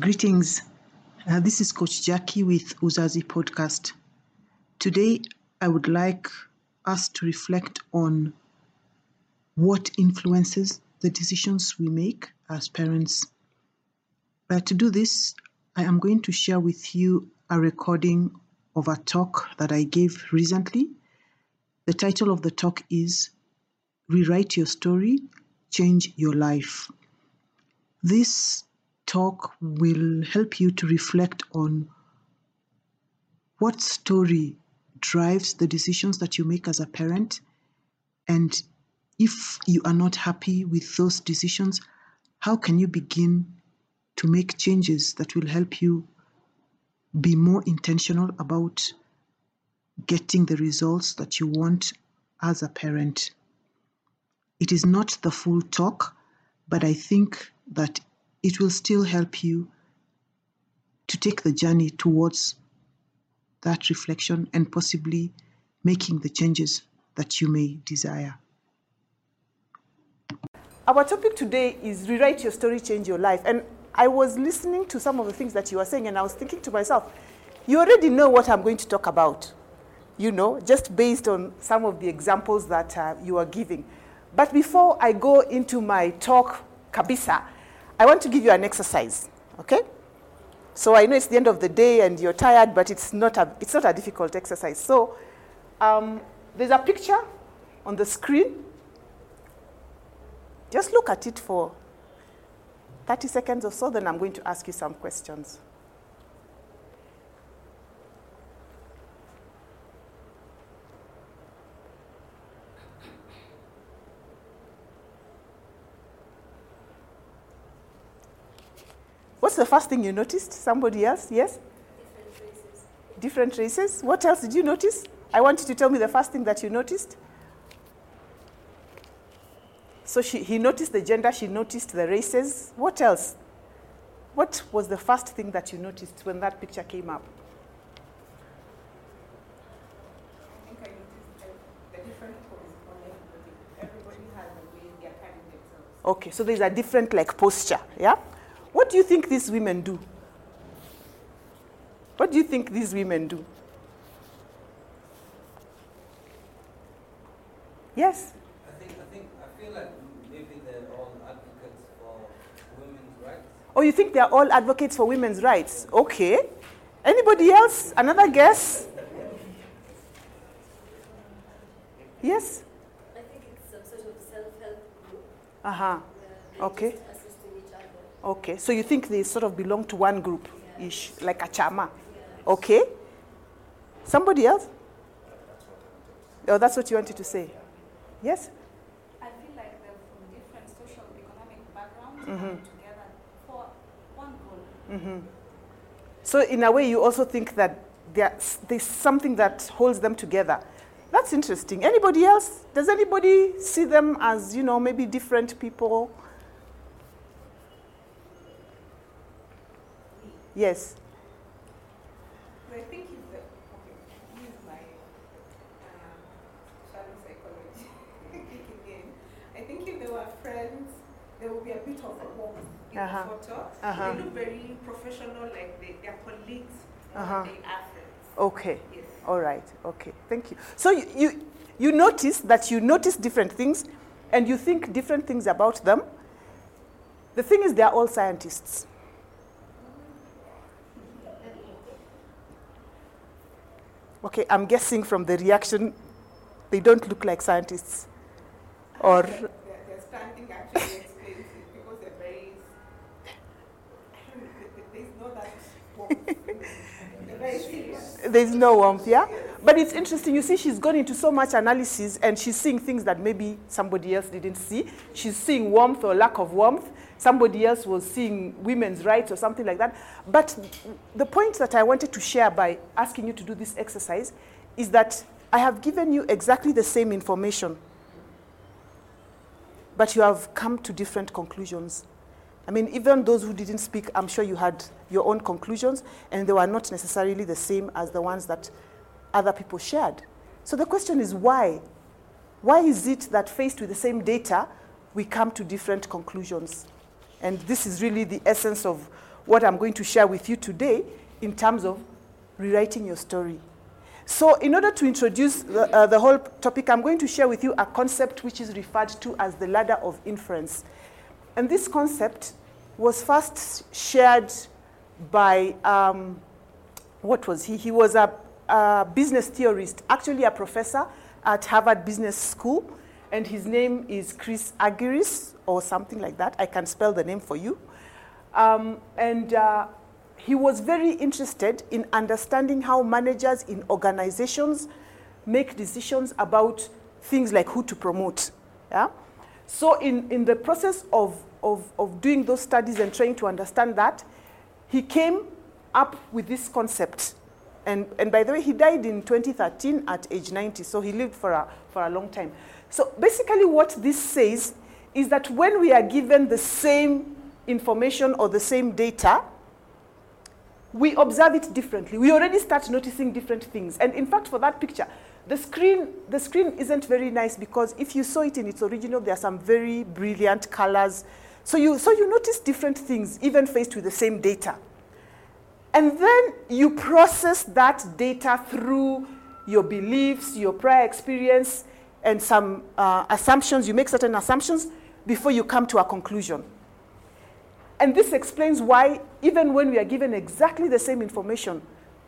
Greetings. Uh, this is Coach Jaki with Uzazi Podcast. Today, I would like us to reflect on what influences the decisions we make as parents. Uh, to do this, I am going to share with you a recording of a talk that I gave recently. The title of the talk is Rewrite Your Story, Change Your Life. This talk will help you to reflect on what story drives the decisions that you make as a parent. And if you are not happy with those decisions, how can you begin to make changes that will help you be more intentional about getting the results that you want as a parent? It is not the full talk, but I think that it will still help you to take the journey towards that reflection and possibly making the changes that you may desire. Our topic today is rewrite your story, change your life. And I was listening to some of the things that you were saying, and I was thinking to myself, you already know what I'm going to talk about, you know, just based on some of the examples that uh, you are giving. But before I go into my talk, Kabisa, I want to give you an exercise, okay? So I know it's the end of the day and you're tired, but it's not a, it's not a difficult exercise. So um, there's a picture on the screen. Just look at it for 30 seconds or so, then I'm going to ask you some questions. What's the first thing you noticed? Somebody else? Yes? Different races. Different races. What else did you notice? I want you to tell me the first thing that you noticed. So she, he noticed the gender, she noticed the races. What else? What was the first thing that you noticed when that picture came up? Okay, so there's a different like posture, yeah? What do you think these women do? What do you think these women do? Yes? I think, I think, I feel like maybe they're all advocates for women's rights. Oh, you think they're all advocates for women's rights? Okay. Anybody else? Another guess? Yes? I think it's some sort of self-help group. Uh huh. where they're Okay. just assisting each other. Okay. So you think they sort of belong to one group ish, like a chama? Okay. Somebody else? Oh, that's what you wanted to say. Yes? I feel like they're from different social economic backgrounds Mm-hmm. together for one goal. So, in a way, you also think that there's, there's something that holds them together. That's interesting. Anybody else? Does anybody see them as, you know, maybe different people? Yes. I think if the okay, use my shadow psychology kicking in. I think if they were friends, there would be a bit of a warmth in Uh-huh. the photo. Uh-huh. They look very professional, like they, they're colleagues Uh-huh. they are friends. Okay. Yes. All right. Okay. Thank you. So you, you, you notice that you notice different things and you think different things about them. The thing is, they are all scientists. Okay, I'm guessing from the reaction, they don't look like scientists. Or, Their, their standing actually explains it because they're very. There's no that warmth. They're very serious. there's no warmth, yeah? But it's interesting. You see, she's gone into so much analysis and she's seeing things that maybe somebody else didn't see. She's seeing warmth or lack of warmth. Somebody else was seeing women's rights or something like that. But the point that I wanted to share by asking you to do this exercise is that I have given you exactly the same information, but you have come to different conclusions. I mean, even those who didn't speak, I'm sure you had your own conclusions, and they were not necessarily the same as the ones that other people shared. So the question is why? Why is it that faced with the same data, we come to different conclusions? And this is really the essence of what I'm going to share with you today in terms of rewriting your story. So, in order to introduce the, uh, the whole topic, I'm going to share with you a concept which is referred to as the ladder of inference. And this concept was first shared by, um, what was he? He was a, a business theorist, actually a professor at Harvard Business School, and his name is Chris Argyris or something like that. I can spell the name for you. Um, and uh, he was very interested in understanding how managers in organizations make decisions about things like who to promote. Yeah? So, in, in the process of, of, of doing those studies and trying to understand that, he came up with this concept. And, and by the way, he died in 2013 at age 90, so he lived for a, for a long time. So, basically, what this says is that when we are given the same information or the same data, we observe it differently. We already start noticing different things. And in fact, for that picture, the screen, the screen isn't very nice because if you saw it in its original, there are some very brilliant colors. So you, so you notice different things, even faced with the same data. And then you process that data through your beliefs, your prior experience, and some uh, assumptions. You make certain assumptions before you come to a conclusion. And this explains why, even when we are given exactly the same information,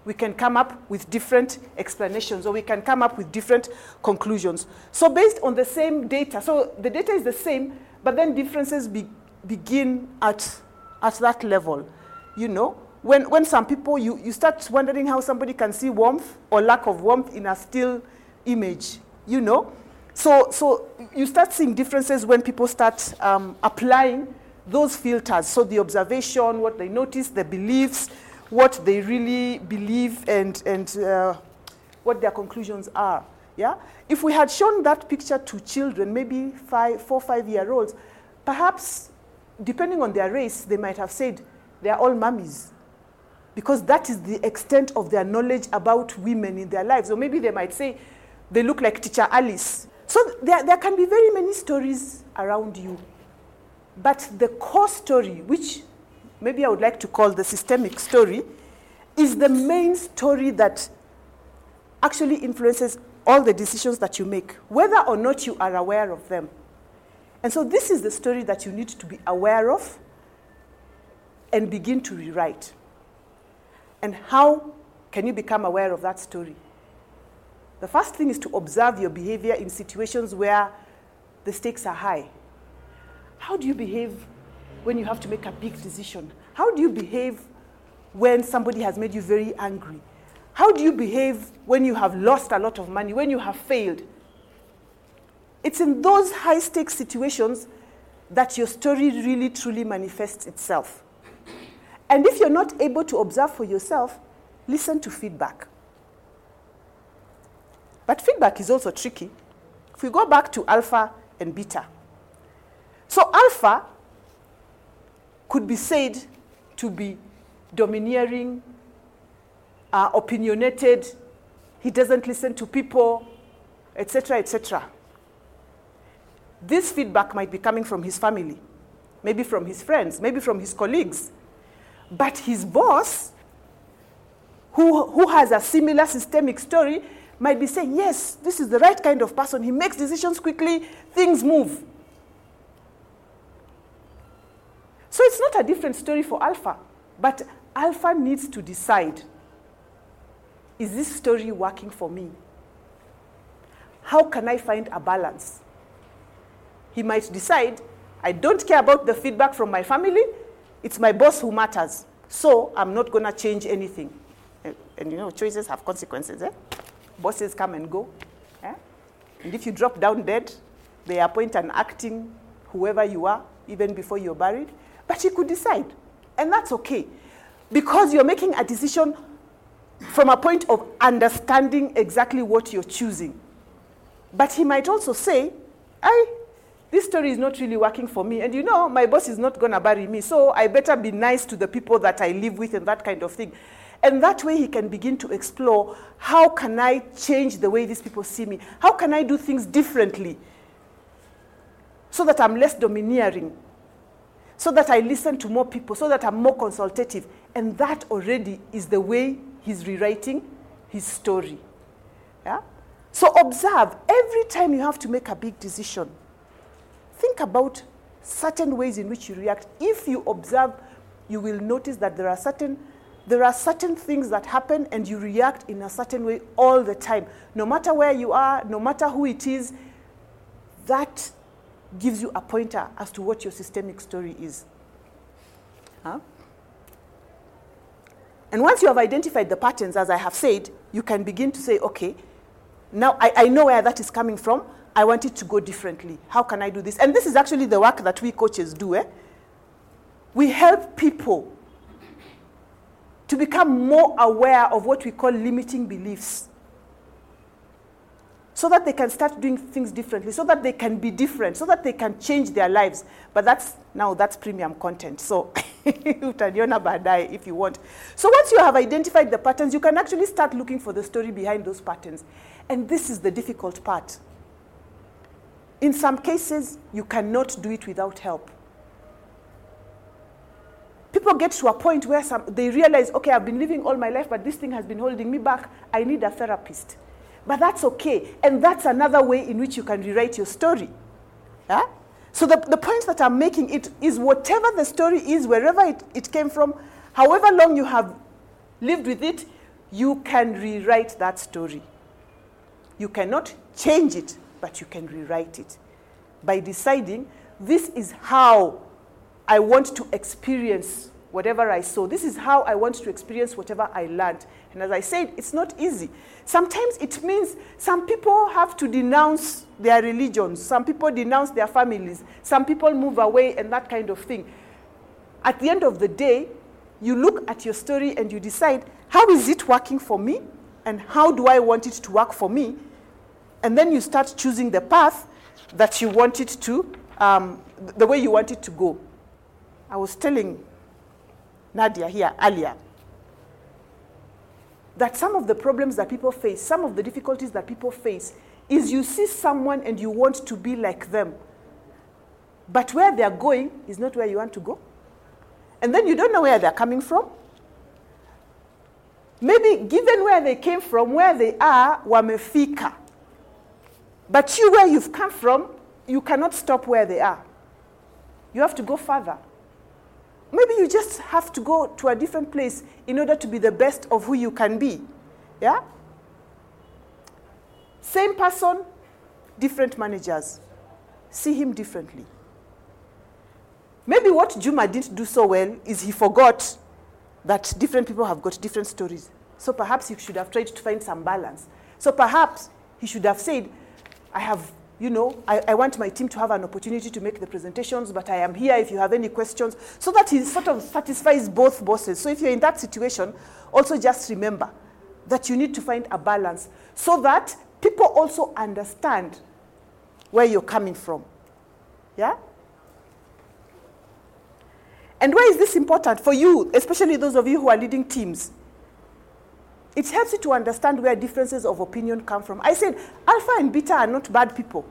we can come up with different explanations or we can come up with different conclusions. So, based on the same data, so the data is the same, but then differences be, begin at, at that level. You know, when, when some people, you, you start wondering how somebody can see warmth or lack of warmth in a still image, you know. So, so you start seeing differences when people start um, applying those filters. So the observation, what they notice, the beliefs, what they really believe, and, and uh, what their conclusions are. Yeah? If we had shown that picture to children, maybe five, four, five year olds, perhaps, depending on their race, they might have said they're all mummies. Because that is the extent of their knowledge about women in their lives. Or maybe they might say they look like teacher Alice. So there, there can be very many stories around you. But the core story, which maybe I would like to call the systemic story, is the main story that actually influences all the decisions that you make, whether or not you are aware of them. And so, this is the story that you need to be aware of and begin to rewrite. And how can you become aware of that story? The first thing is to observe your behavior in situations where the stakes are high. How do you behave when you have to make a big decision? How do you behave when somebody has made you very angry? How do you behave when you have lost a lot of money, when you have failed? It's in those high stakes situations that your story really truly manifests itself. And if you're not able to observe for yourself, listen to feedback. But feedback is also tricky. If we go back to alpha and beta, so alpha could be said to be domineering, uh, opinionated, he doesn't listen to people, etc., etc. This feedback might be coming from his family, maybe from his friends, maybe from his colleagues. But his boss, who, who has a similar systemic story, might be saying, Yes, this is the right kind of person. He makes decisions quickly, things move. So it's not a different story for Alpha, but Alpha needs to decide is this story working for me? How can I find a balance? He might decide, I don't care about the feedback from my family, it's my boss who matters. So I'm not going to change anything. And, and, you know, choices have consequences. Eh? Bosses come and go. Eh? And if you drop down dead, they appoint an acting whoever you are, even before you're buried. But he could decide. And that's okay. Because you're making a decision from a point of understanding exactly what you're choosing. But he might also say, I, this story is not really working for me. And you know, my boss is not going to bury me. So I better be nice to the people that I live with and that kind of thing. And that way he can begin to explore how can I change the way these people see me? How can I do things differently so that I'm less domineering? so that I listen to more people, so that I'm more consultative. And that already is the way he's rewriting his story. Yeah? So observe every time you have to make a big decision, think about certain ways in which you react. If you observe, you will notice that there are certain there are certain things that happen and you react in a certain way all the time. No matter where you are, no matter who it is, that gives you a pointer as to what your systemic story is. Huh? And once you have identified the patterns, as I have said, you can begin to say, okay, now I, I know where that is coming from. I want it to go differently. How can I do this? And this is actually the work that we coaches do. Eh? We help people to become more aware of what we call limiting beliefs so that they can start doing things differently, so that they can be different, so that they can change their lives. But that's now that's premium content. So if you want. So once you have identified the patterns, you can actually start looking for the story behind those patterns. And this is the difficult part. In some cases, you cannot do it without help. People get to a point where some, they realize, okay, I've been living all my life, but this thing has been holding me back. I need a therapist. But that's okay. And that's another way in which you can rewrite your story. So the, the point that I'm making it is whatever the story is, wherever it, it came from, however long you have lived with it, you can rewrite that story. You cannot change it, but you can rewrite it by deciding this is how I want to experience whatever I saw. This is how I want to experience whatever I learned. And as I said, it's not easy. Sometimes it means some people have to denounce their religions, some people denounce their families, some people move away, and that kind of thing. At the end of the day, you look at your story and you decide how is it working for me and how do I want it to work for me? And then you start choosing the path that you want it to, um, the way you want it to go. I was telling Nadia here earlier that some of the problems that people face, some of the difficulties that people face, is you see someone and you want to be like them. But where they're going is not where you want to go. And then you don't know where they're coming from. Maybe given where they came from, where they are, wamefika. But you, where you've come from, you cannot stop where they are. You have to go further. Maybe you just have to go to a different place in order to be the best of who you can be. Yeah? Same person, different managers. See him differently. Maybe what Juma didn't do so well is he forgot that different people have got different stories. So perhaps he should have tried to find some balance. So perhaps he should have said, I have, you know, I, I want my team to have an opportunity to make the presentations, but I am here if you have any questions, so that he sort of satisfies both bosses. So if you're in that situation, also just remember that you need to find a balance so that people also understand where you're coming from. Yeah? And why is this important for you, especially those of you who are leading teams? It helps you to understand where differences of opinion come from. I said alpha and beta are not bad people.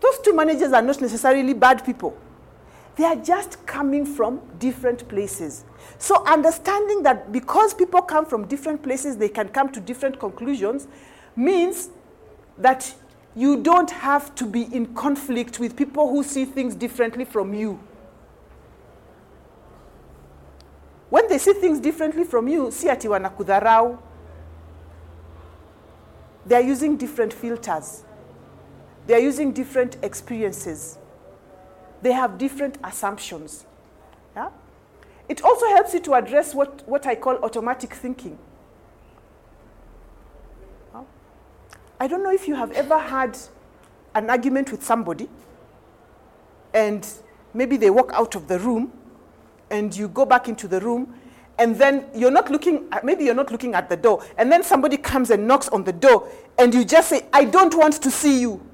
Those two managers are not necessarily bad people. They are just coming from different places. So, understanding that because people come from different places, they can come to different conclusions means that you don't have to be in conflict with people who see things differently from you. When they see things differently from you, si ati wanakudharau. They are using different filters. They are using different experiences. They have different assumptions. Yeah? It also helps you to address what, what I call automatic thinking. I don't know if you have ever had an argument with somebody and maybe they walk out of the room and you go back into the room and then you're not looking at, maybe you're not looking at the door and then somebody comes and knocks on the door and you just say i don't want to see you.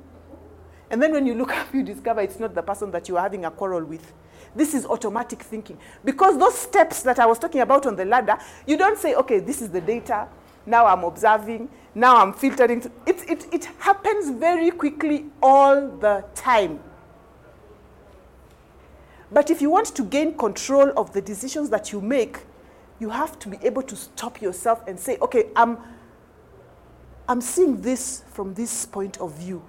And then when you look up you discover it's not the person that you are having a quarrel with. This is automatic thinking. Because those steps that i was talking about on the ladder you don't say okay this is the data. Now i'm observing. Now i'm filtering. It, it, it happens very quickly all the time But if you want to gain control of the decisions that you make, you have to be able to stop yourself and say, okay, I'm, I'm seeing this from this point of view.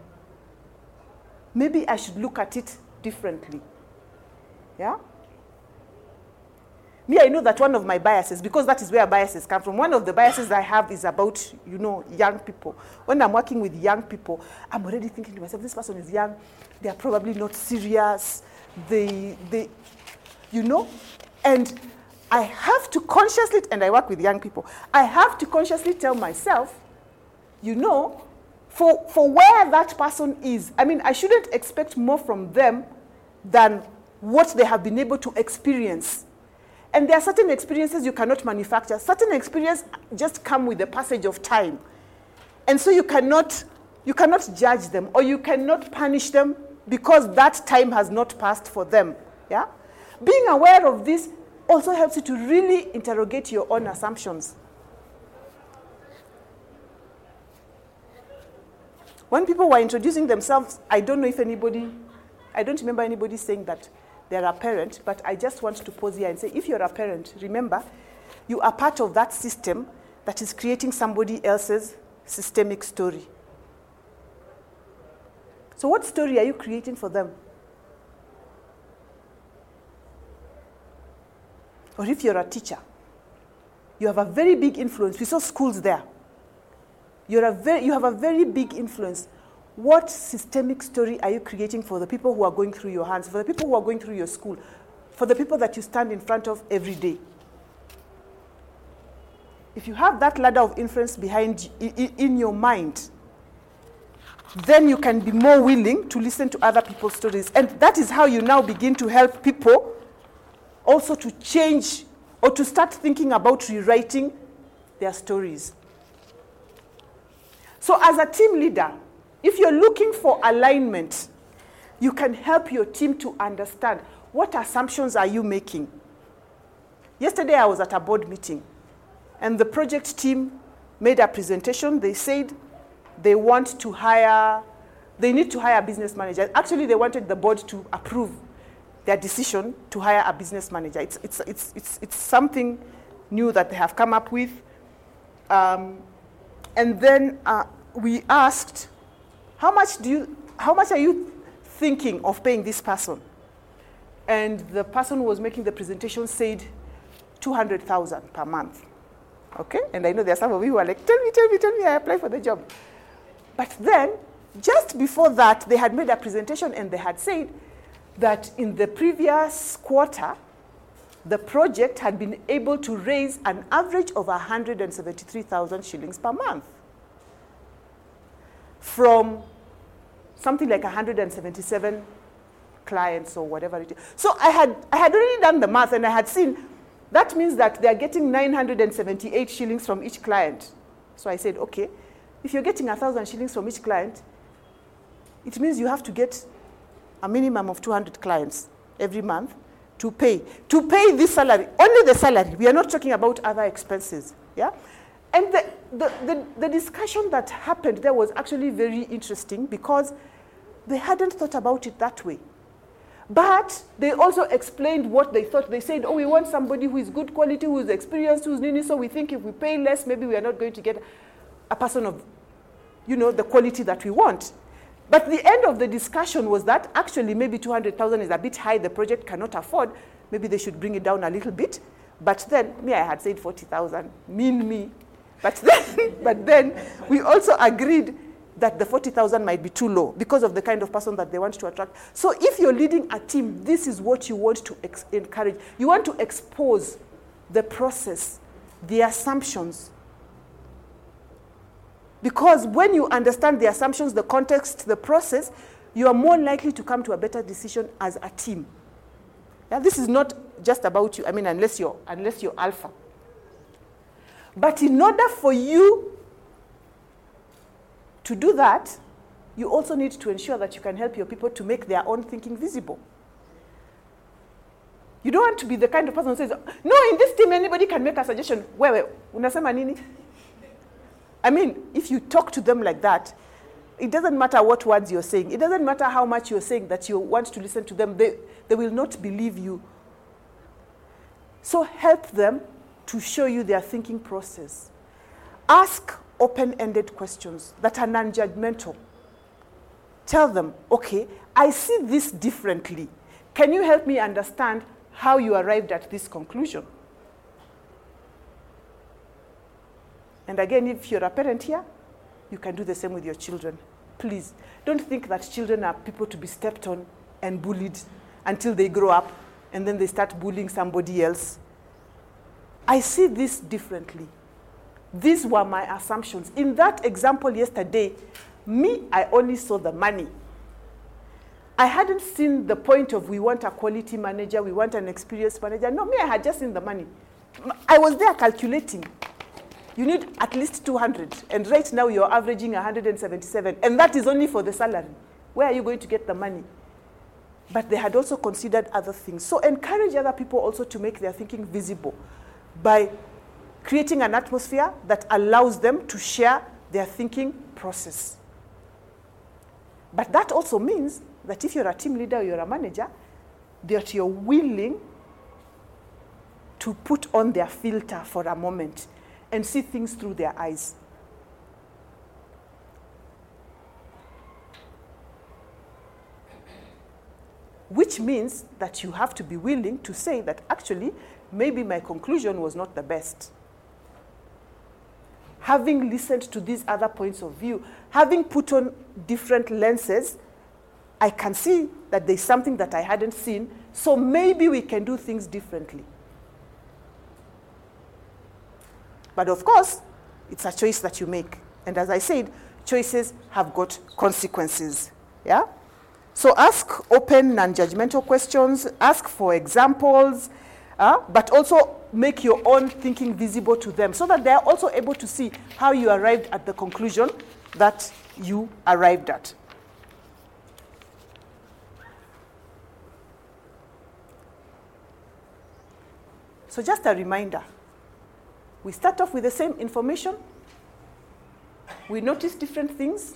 Maybe I should look at it differently. Yeah? Me, I know that one of my biases, because that is where biases come from, one of the biases I have is about, you know, young people. When I'm working with young people, I'm already thinking to myself, this person is young, they are probably not serious, they, they, you know, and I have to consciously, and I work with young people, I have to consciously tell myself, you know, for, for where that person is, I mean, I shouldn't expect more from them than what they have been able to experience. And there are certain experiences you cannot manufacture. Certain experiences just come with the passage of time. And so you cannot, you cannot judge them or you cannot punish them because that time has not passed for them. Yeah? Being aware of this also helps you to really interrogate your own assumptions. When people were introducing themselves, I don't know if anybody, I don't remember anybody saying that they're a parent, but I just want to pause here and say if you're a parent, remember, you are part of that system that is creating somebody else's systemic story. So, what story are you creating for them? Or if you're a teacher, you have a very big influence. We saw schools there. You're a very, you have a very big influence. What systemic story are you creating for the people who are going through your hands, for the people who are going through your school, for the people that you stand in front of every day? If you have that ladder of influence behind in your mind, then you can be more willing to listen to other people's stories. And that is how you now begin to help people also to change or to start thinking about rewriting their stories. So, as a team leader, if you're looking for alignment, you can help your team to understand what assumptions are you making. Yesterday, I was at a board meeting, and the project team made a presentation. They said they want to hire, they need to hire a business manager. Actually, they wanted the board to approve their decision to hire a business manager. It's, it's, it's, it's, it's something new that they have come up with. Um, and then uh, we asked, how much do you, how much are you thinking of paying this person? And the person who was making the presentation said 200,000 per month. Okay? And I know there are some of you who are like, tell me, tell me, tell me, I apply for the job. But then, just before that, they had made a presentation and they had said that in the previous quarter, the project had been able to raise an average of 173,000 shillings per month from something like 177 clients or whatever it is. So I had, I had already done the math and I had seen that means that they are getting 978 shillings from each client. So I said, okay, if you're getting 1,000 shillings from each client, it means you have to get a minimum of 200 clients every month to pay. To pay this salary, only the salary. We are not talking about other expenses. Yeah? And the, the, the, the discussion that happened there was actually very interesting because they hadn't thought about it that way. But they also explained what they thought. They said, oh, we want somebody who is good quality, who is experienced, who's nini, so we think if we pay less, maybe we are not going to get a person of, you know, the quality that we want. But the end of the discussion was that actually maybe 200,000 is a bit high, the project cannot afford, maybe they should bring it down a little bit. But then, me, I had said 40,000, mean me. But then, but then we also agreed that the 40,000 might be too low because of the kind of person that they want to attract. So if you're leading a team, this is what you want to ex- encourage. You want to expose the process, the assumptions. Because when you understand the assumptions, the context, the process, you are more likely to come to a better decision as a team. Yeah, this is not just about you, I mean, unless you're, unless you're alpha. But in order for you to do that, you also need to ensure that you can help your people to make their own thinking visible. You don't want to be the kind of person who says, no, in this team, anybody can make a suggestion. Wewe, unasema nini? I mean, if you talk to them like that, It doesn't matter what words you're saying. It doesn't matter how much you're saying that you want to listen to them. They, they will not believe you. So help them to show you their thinking process. Ask open ended questions that are non judgmental. Tell them, okay, I see this differently. Can you help me understand how you arrived at this conclusion? And again, if you're a parent here, you can do the same with your children. Please, don't think that children are people to be stepped on and bullied until they grow up and then they start bullying somebody else. I see this differently. These were my assumptions. In that example yesterday, me, I only saw the money. I hadn't seen the point of we want a quality manager, we want an experienced manager. No, me, I had just seen the money. I was there calculating. You need at least 200, and right now you're averaging 177, and that is only for the salary. Where are you going to get the money? But they had also considered other things. So encourage other people also to make their thinking visible by creating an atmosphere that allows them to share their thinking process. But that also means that if you're a team leader or you're a manager, that you're willing to put on their filter for a moment and see things through their eyes. Which means that you have to be willing to say that actually, maybe my conclusion was not the best. Having listened to these other points of view, having put on different lenses, I can see that there's something that I hadn't seen, so maybe we can do things differently. But of course, it's a choice that you make. And as I said, choices have got consequences. Yeah? So ask open, non judgmental questions, ask for examples, uh, but also make your own thinking visible to them so that they are also able to see how you arrived at the conclusion that you arrived at. So, just a reminder we start off with the same information, we notice different things,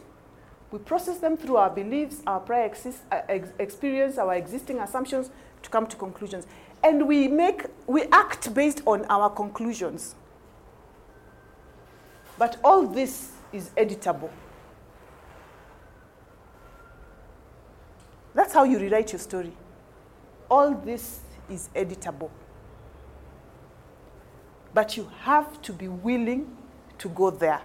we process them through our beliefs, our prior exis- uh, ex- experience, our existing assumptions to come to conclusions. And we make we act based on our conclusions. But all this is editable. That's how you rewrite your story. All this is editable. But you have to be willing to go there.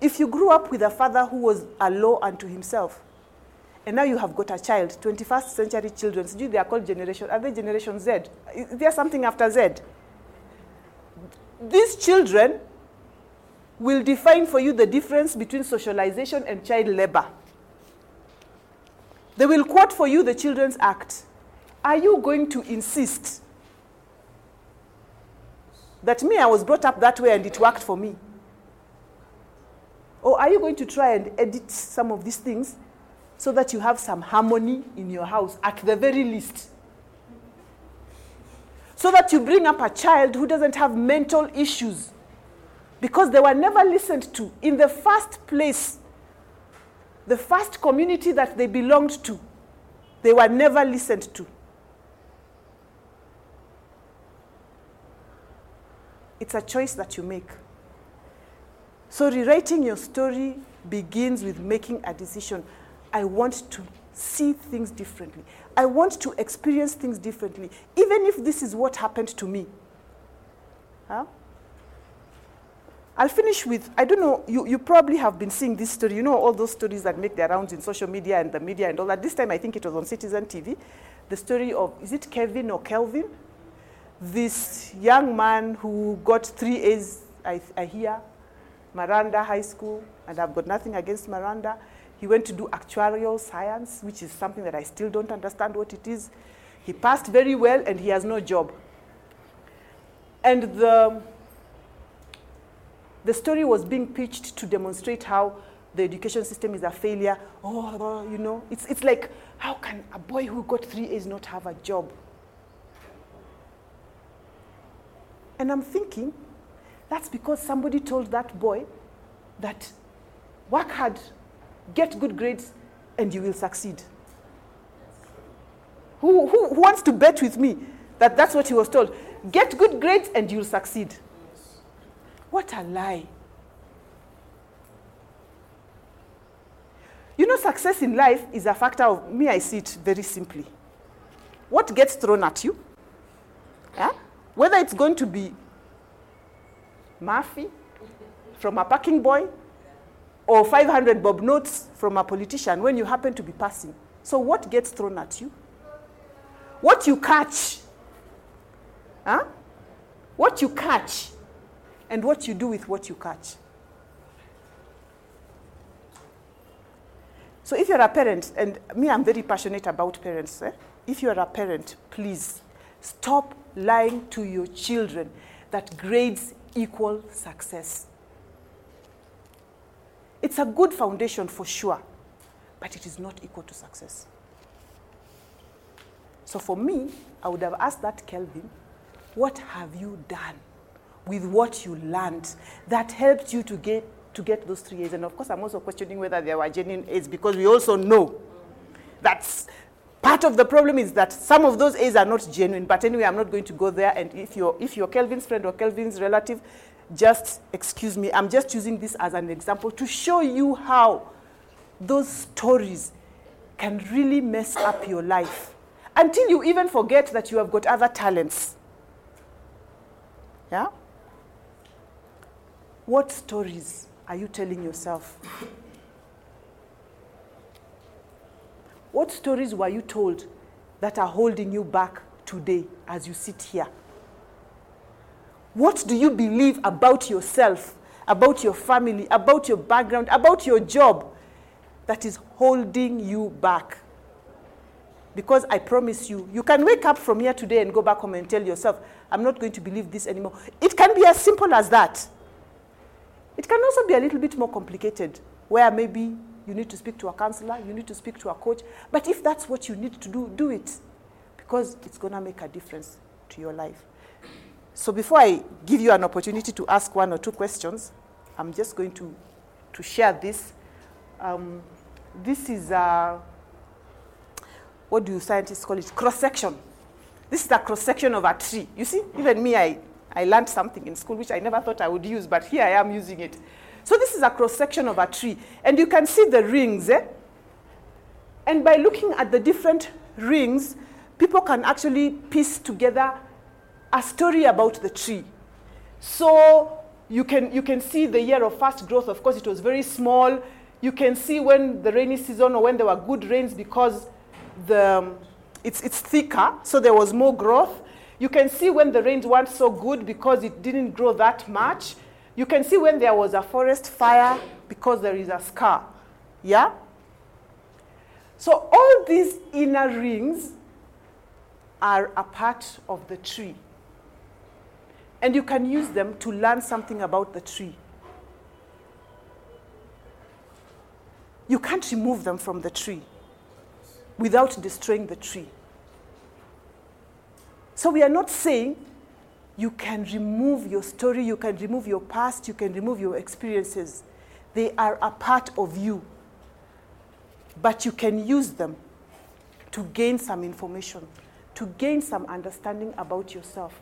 If you grew up with a father who was a law unto himself, and now you have got a child, 21st century children, do they are called generation, are they generation Z? Is there something after Z? These children will define for you the difference between socialization and child labor. They will quote for you the Children's Act. Are you going to insist that me, I was brought up that way and it worked for me? Or are you going to try and edit some of these things so that you have some harmony in your house at the very least? So that you bring up a child who doesn't have mental issues because they were never listened to in the first place, the first community that they belonged to, they were never listened to. It's a choice that you make. So, rewriting your story begins with making a decision. I want to see things differently. I want to experience things differently, even if this is what happened to me. Huh? I'll finish with I don't know, you, you probably have been seeing this story. You know, all those stories that make their rounds in social media and the media and all that. This time I think it was on Citizen TV. The story of, is it Kevin or Kelvin? This young man who got three A's, I, I hear, Maranda High School, and I've got nothing against Maranda. He went to do actuarial science, which is something that I still don't understand what it is. He passed very well, and he has no job. And the, the story was being pitched to demonstrate how the education system is a failure. Oh, you know, it's, it's like, how can a boy who got three A's not have a job? And I'm thinking, That's because somebody told that boy that work hard, get good grades, and you will succeed. Who, who, who wants to bet with me that that's what he was told? Get good grades and you'll succeed. What a lie. You know, success in life is a factor of me, I see it very simply. What gets thrown at you? Yeah? Whether it's going to be Murphy from a parking boy or 500 bob notes from a politician when you happen to be passing. So, what gets thrown at you? What you catch. Huh? What you catch and what you do with what you catch. So if you're a parent, and me, I'm very passionate about parents. Eh? If you're a parent, please stop lying to your children that grades equal success. It's a good foundation for sure, but it is not equal to success. So for me, I would have asked that Kelvin, what have you done with what you learned that helped you to get to get those three A's? And of course, I'm also questioning whether there were genuine A's because we also know that's part of the problem is that some of those A's are not genuine. But anyway, I'm not going to go there. And if you're if you're Kelvin's friend or Kelvin's relative, just excuse me. I'm just using this as an example to show you how those stories can really mess up your life until you even forget that you have got other talents. Yeah? What stories are you telling yourself? What stories were you told that are holding you back today as you sit here? What do you believe about yourself, about your family, about your background, about your job that is holding you back? Because I promise you, you can wake up from here today and go back home and tell yourself, I'm not going to believe this anymore. It can be as simple as that. It can also be a little bit more complicated, where maybe you need to speak to a counselor, you need to speak to a coach. But if that's what you need to do, do it, because it's going to make a difference to your life. So before I give you an opportunity to ask one or two questions, I'm just going to, to share this. Um, this is a, what do you scientists call it? Cross section. This is a cross section of a tree. You see, even me, I, I learned something in school which I never thought I would use, but here I am using it. So this is a cross section of a tree, and you can see the rings. Eh? And by looking at the different rings, people can actually piece together a story about the tree. So you can, you can see the year of first growth. Of course, it was very small. You can see when the rainy season or when there were good rains because the, it's, it's thicker, so there was more growth. You can see when the rains weren't so good because it didn't grow that much. You can see when there was a forest fire because there is a scar. Yeah? So all these inner rings are a part of the tree. And you can use them to learn something about the tree. You can't remove them from the tree without destroying the tree. So we are not saying you can remove your story, you can remove your past, you can remove your experiences. They are a part of you. But you can use them to gain some information, to gain some understanding about yourself.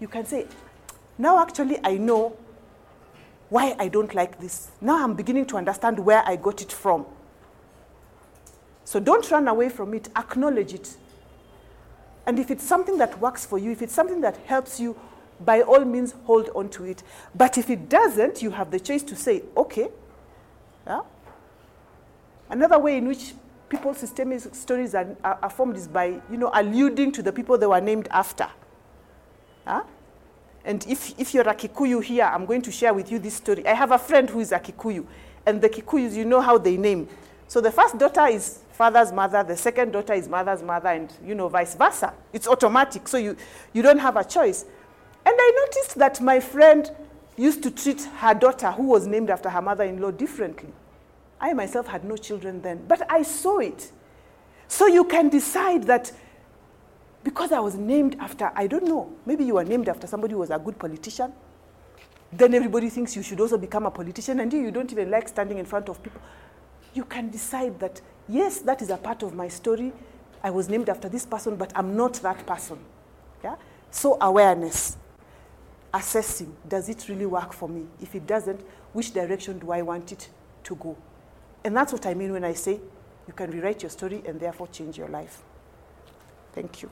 You can say, now actually I know why I don't like this. Now I'm beginning to understand where I got it from. So don't run away from it, acknowledge it. And if it's something that works for you, if it's something that helps you, by all means hold on to it. But if it doesn't, you have the choice to say, okay. Yeah? Another way in which people's systemic stories are, are, are formed is by, you know, alluding to the people they were named after. Huh? And if, if you're a Kikuyu here, I'm going to share with you this story. I have a friend who is a Kikuyu, and the Kikuyus, you know how they name. So the first daughter is father's mother, the second daughter is mother's mother, and you know, vice versa. It's automatic, so you, you don't have a choice. And I noticed that my friend used to treat her daughter, who was named after her mother in law, differently. I myself had no children then, but I saw it. So you can decide that because I was named after, I don't know, maybe you were named after somebody who was a good politician, then everybody thinks you should also become a politician, and you, don't even like standing in front of people. You can decide that, yes, that is a part of my story. I was named after this person, but I'm not that person. Yeah? So, awareness, assessing, does it really work for me? If it doesn't, which direction do I want it to go? And that's what I mean when I say you can rewrite your story and therefore change your life. Thank you.